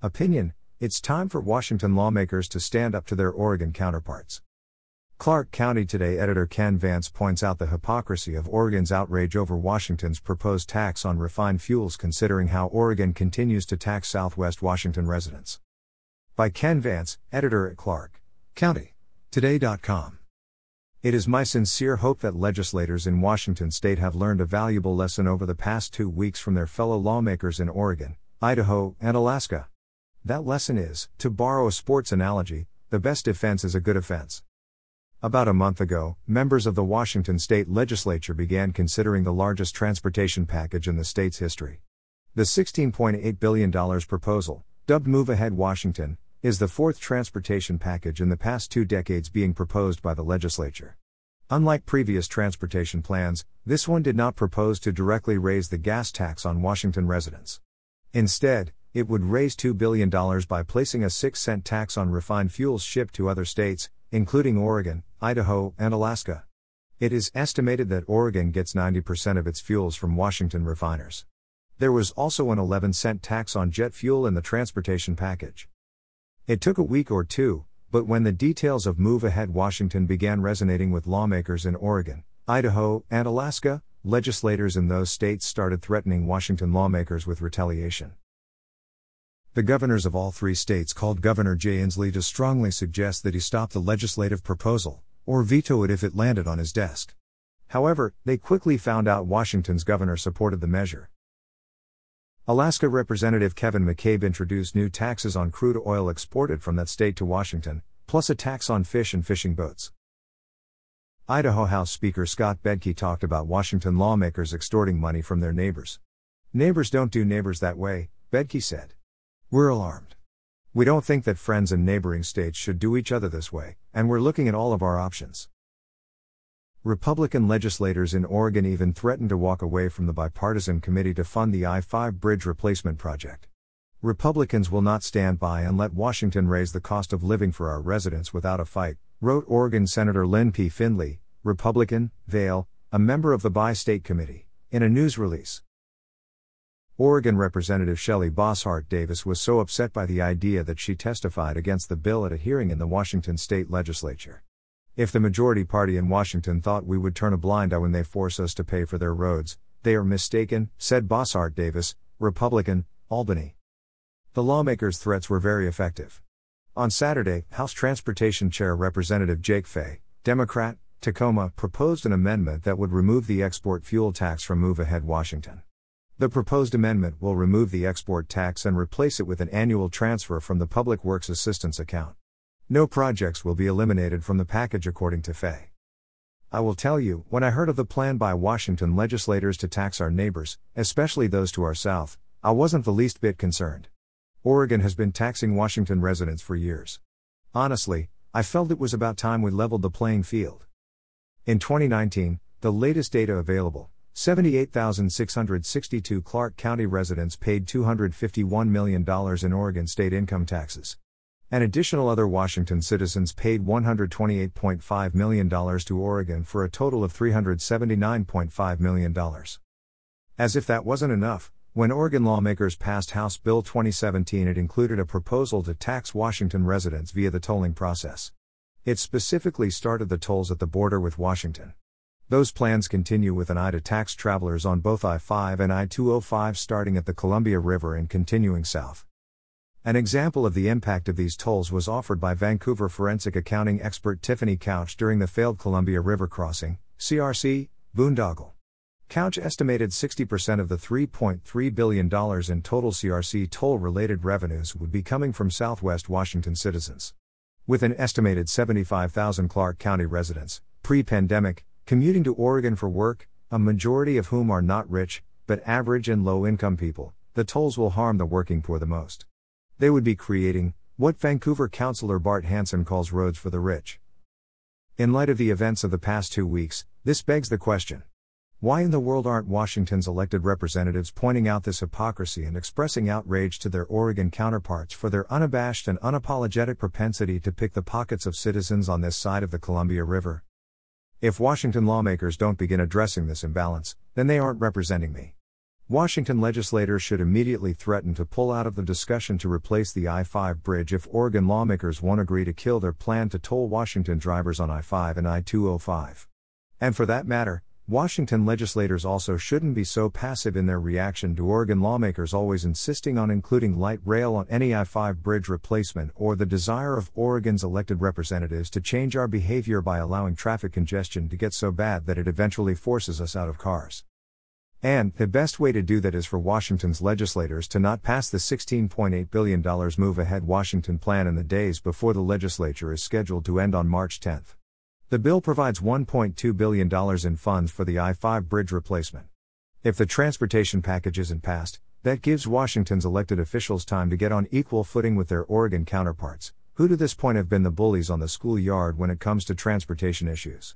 Opinion It's time for Washington lawmakers to stand up to their Oregon counterparts. Clark County Today editor Ken Vance points out the hypocrisy of Oregon's outrage over Washington's proposed tax on refined fuels, considering how Oregon continues to tax Southwest Washington residents. By Ken Vance, editor at Clark County Today.com. It is my sincere hope that legislators in Washington state have learned a valuable lesson over the past two weeks from their fellow lawmakers in Oregon, Idaho, and Alaska. That lesson is, to borrow a sports analogy, the best defense is a good offense. About a month ago, members of the Washington state legislature began considering the largest transportation package in the state's history. The $16.8 billion proposal, dubbed Move Ahead Washington, is the fourth transportation package in the past two decades being proposed by the legislature. Unlike previous transportation plans, this one did not propose to directly raise the gas tax on Washington residents. Instead, it would raise $2 billion by placing a 6 cent tax on refined fuels shipped to other states, including Oregon, Idaho, and Alaska. It is estimated that Oregon gets 90% of its fuels from Washington refiners. There was also an 11 cent tax on jet fuel in the transportation package. It took a week or two, but when the details of Move Ahead Washington began resonating with lawmakers in Oregon, Idaho, and Alaska, legislators in those states started threatening Washington lawmakers with retaliation. The governors of all three states called Governor Jay Inslee to strongly suggest that he stop the legislative proposal, or veto it if it landed on his desk. However, they quickly found out Washington's governor supported the measure. Alaska Representative Kevin McCabe introduced new taxes on crude oil exported from that state to Washington, plus a tax on fish and fishing boats. Idaho House Speaker Scott Bedke talked about Washington lawmakers extorting money from their neighbors. Neighbors don't do neighbors that way, Bedke said. We're alarmed. We don't think that friends in neighboring states should do each other this way, and we're looking at all of our options. Republican legislators in Oregon even threatened to walk away from the bipartisan committee to fund the I 5 bridge replacement project. Republicans will not stand by and let Washington raise the cost of living for our residents without a fight, wrote Oregon Senator Lynn P. Findley, Republican, Vale, a member of the Bi State Committee, in a news release. Oregon Representative Shelley Boshart Davis was so upset by the idea that she testified against the bill at a hearing in the Washington state legislature. If the majority party in Washington thought we would turn a blind eye when they force us to pay for their roads, they are mistaken, said Boshart Davis, Republican, Albany. The lawmakers' threats were very effective. On Saturday, House Transportation Chair Representative Jake Fey, Democrat, Tacoma, proposed an amendment that would remove the export fuel tax from Move Ahead Washington. The proposed amendment will remove the export tax and replace it with an annual transfer from the Public Works Assistance account. No projects will be eliminated from the package, according to Fey. I will tell you, when I heard of the plan by Washington legislators to tax our neighbors, especially those to our south, I wasn't the least bit concerned. Oregon has been taxing Washington residents for years. Honestly, I felt it was about time we leveled the playing field. In 2019, the latest data available, 78,662 Clark County residents paid $251 million in Oregon state income taxes. An additional other Washington citizens paid $128.5 million to Oregon for a total of $379.5 million. As if that wasn't enough, when Oregon lawmakers passed House Bill 2017, it included a proposal to tax Washington residents via the tolling process. It specifically started the tolls at the border with Washington. Those plans continue with an eye to tax travelers on both I 5 and I 205 starting at the Columbia River and continuing south. An example of the impact of these tolls was offered by Vancouver forensic accounting expert Tiffany Couch during the failed Columbia River crossing, CRC, boondoggle. Couch estimated 60% of the $3.3 billion in total CRC toll related revenues would be coming from Southwest Washington citizens. With an estimated 75,000 Clark County residents, pre pandemic, commuting to Oregon for work, a majority of whom are not rich, but average and low income people, the tolls will harm the working poor the most. They would be creating what Vancouver Councillor Bart Hansen calls roads for the rich. In light of the events of the past two weeks, this begs the question why in the world aren't Washington's elected representatives pointing out this hypocrisy and expressing outrage to their Oregon counterparts for their unabashed and unapologetic propensity to pick the pockets of citizens on this side of the Columbia River? If Washington lawmakers don't begin addressing this imbalance, then they aren't representing me. Washington legislators should immediately threaten to pull out of the discussion to replace the I 5 bridge if Oregon lawmakers won't agree to kill their plan to toll Washington drivers on I 5 and I 205. And for that matter, Washington legislators also shouldn't be so passive in their reaction to Oregon lawmakers always insisting on including light rail on any I 5 bridge replacement or the desire of Oregon's elected representatives to change our behavior by allowing traffic congestion to get so bad that it eventually forces us out of cars. And, the best way to do that is for Washington's legislators to not pass the $16.8 billion Move Ahead Washington plan in the days before the legislature is scheduled to end on March 10. The bill provides $1.2 billion in funds for the I 5 bridge replacement. If the transportation package isn't passed, that gives Washington's elected officials time to get on equal footing with their Oregon counterparts, who to this point have been the bullies on the schoolyard when it comes to transportation issues.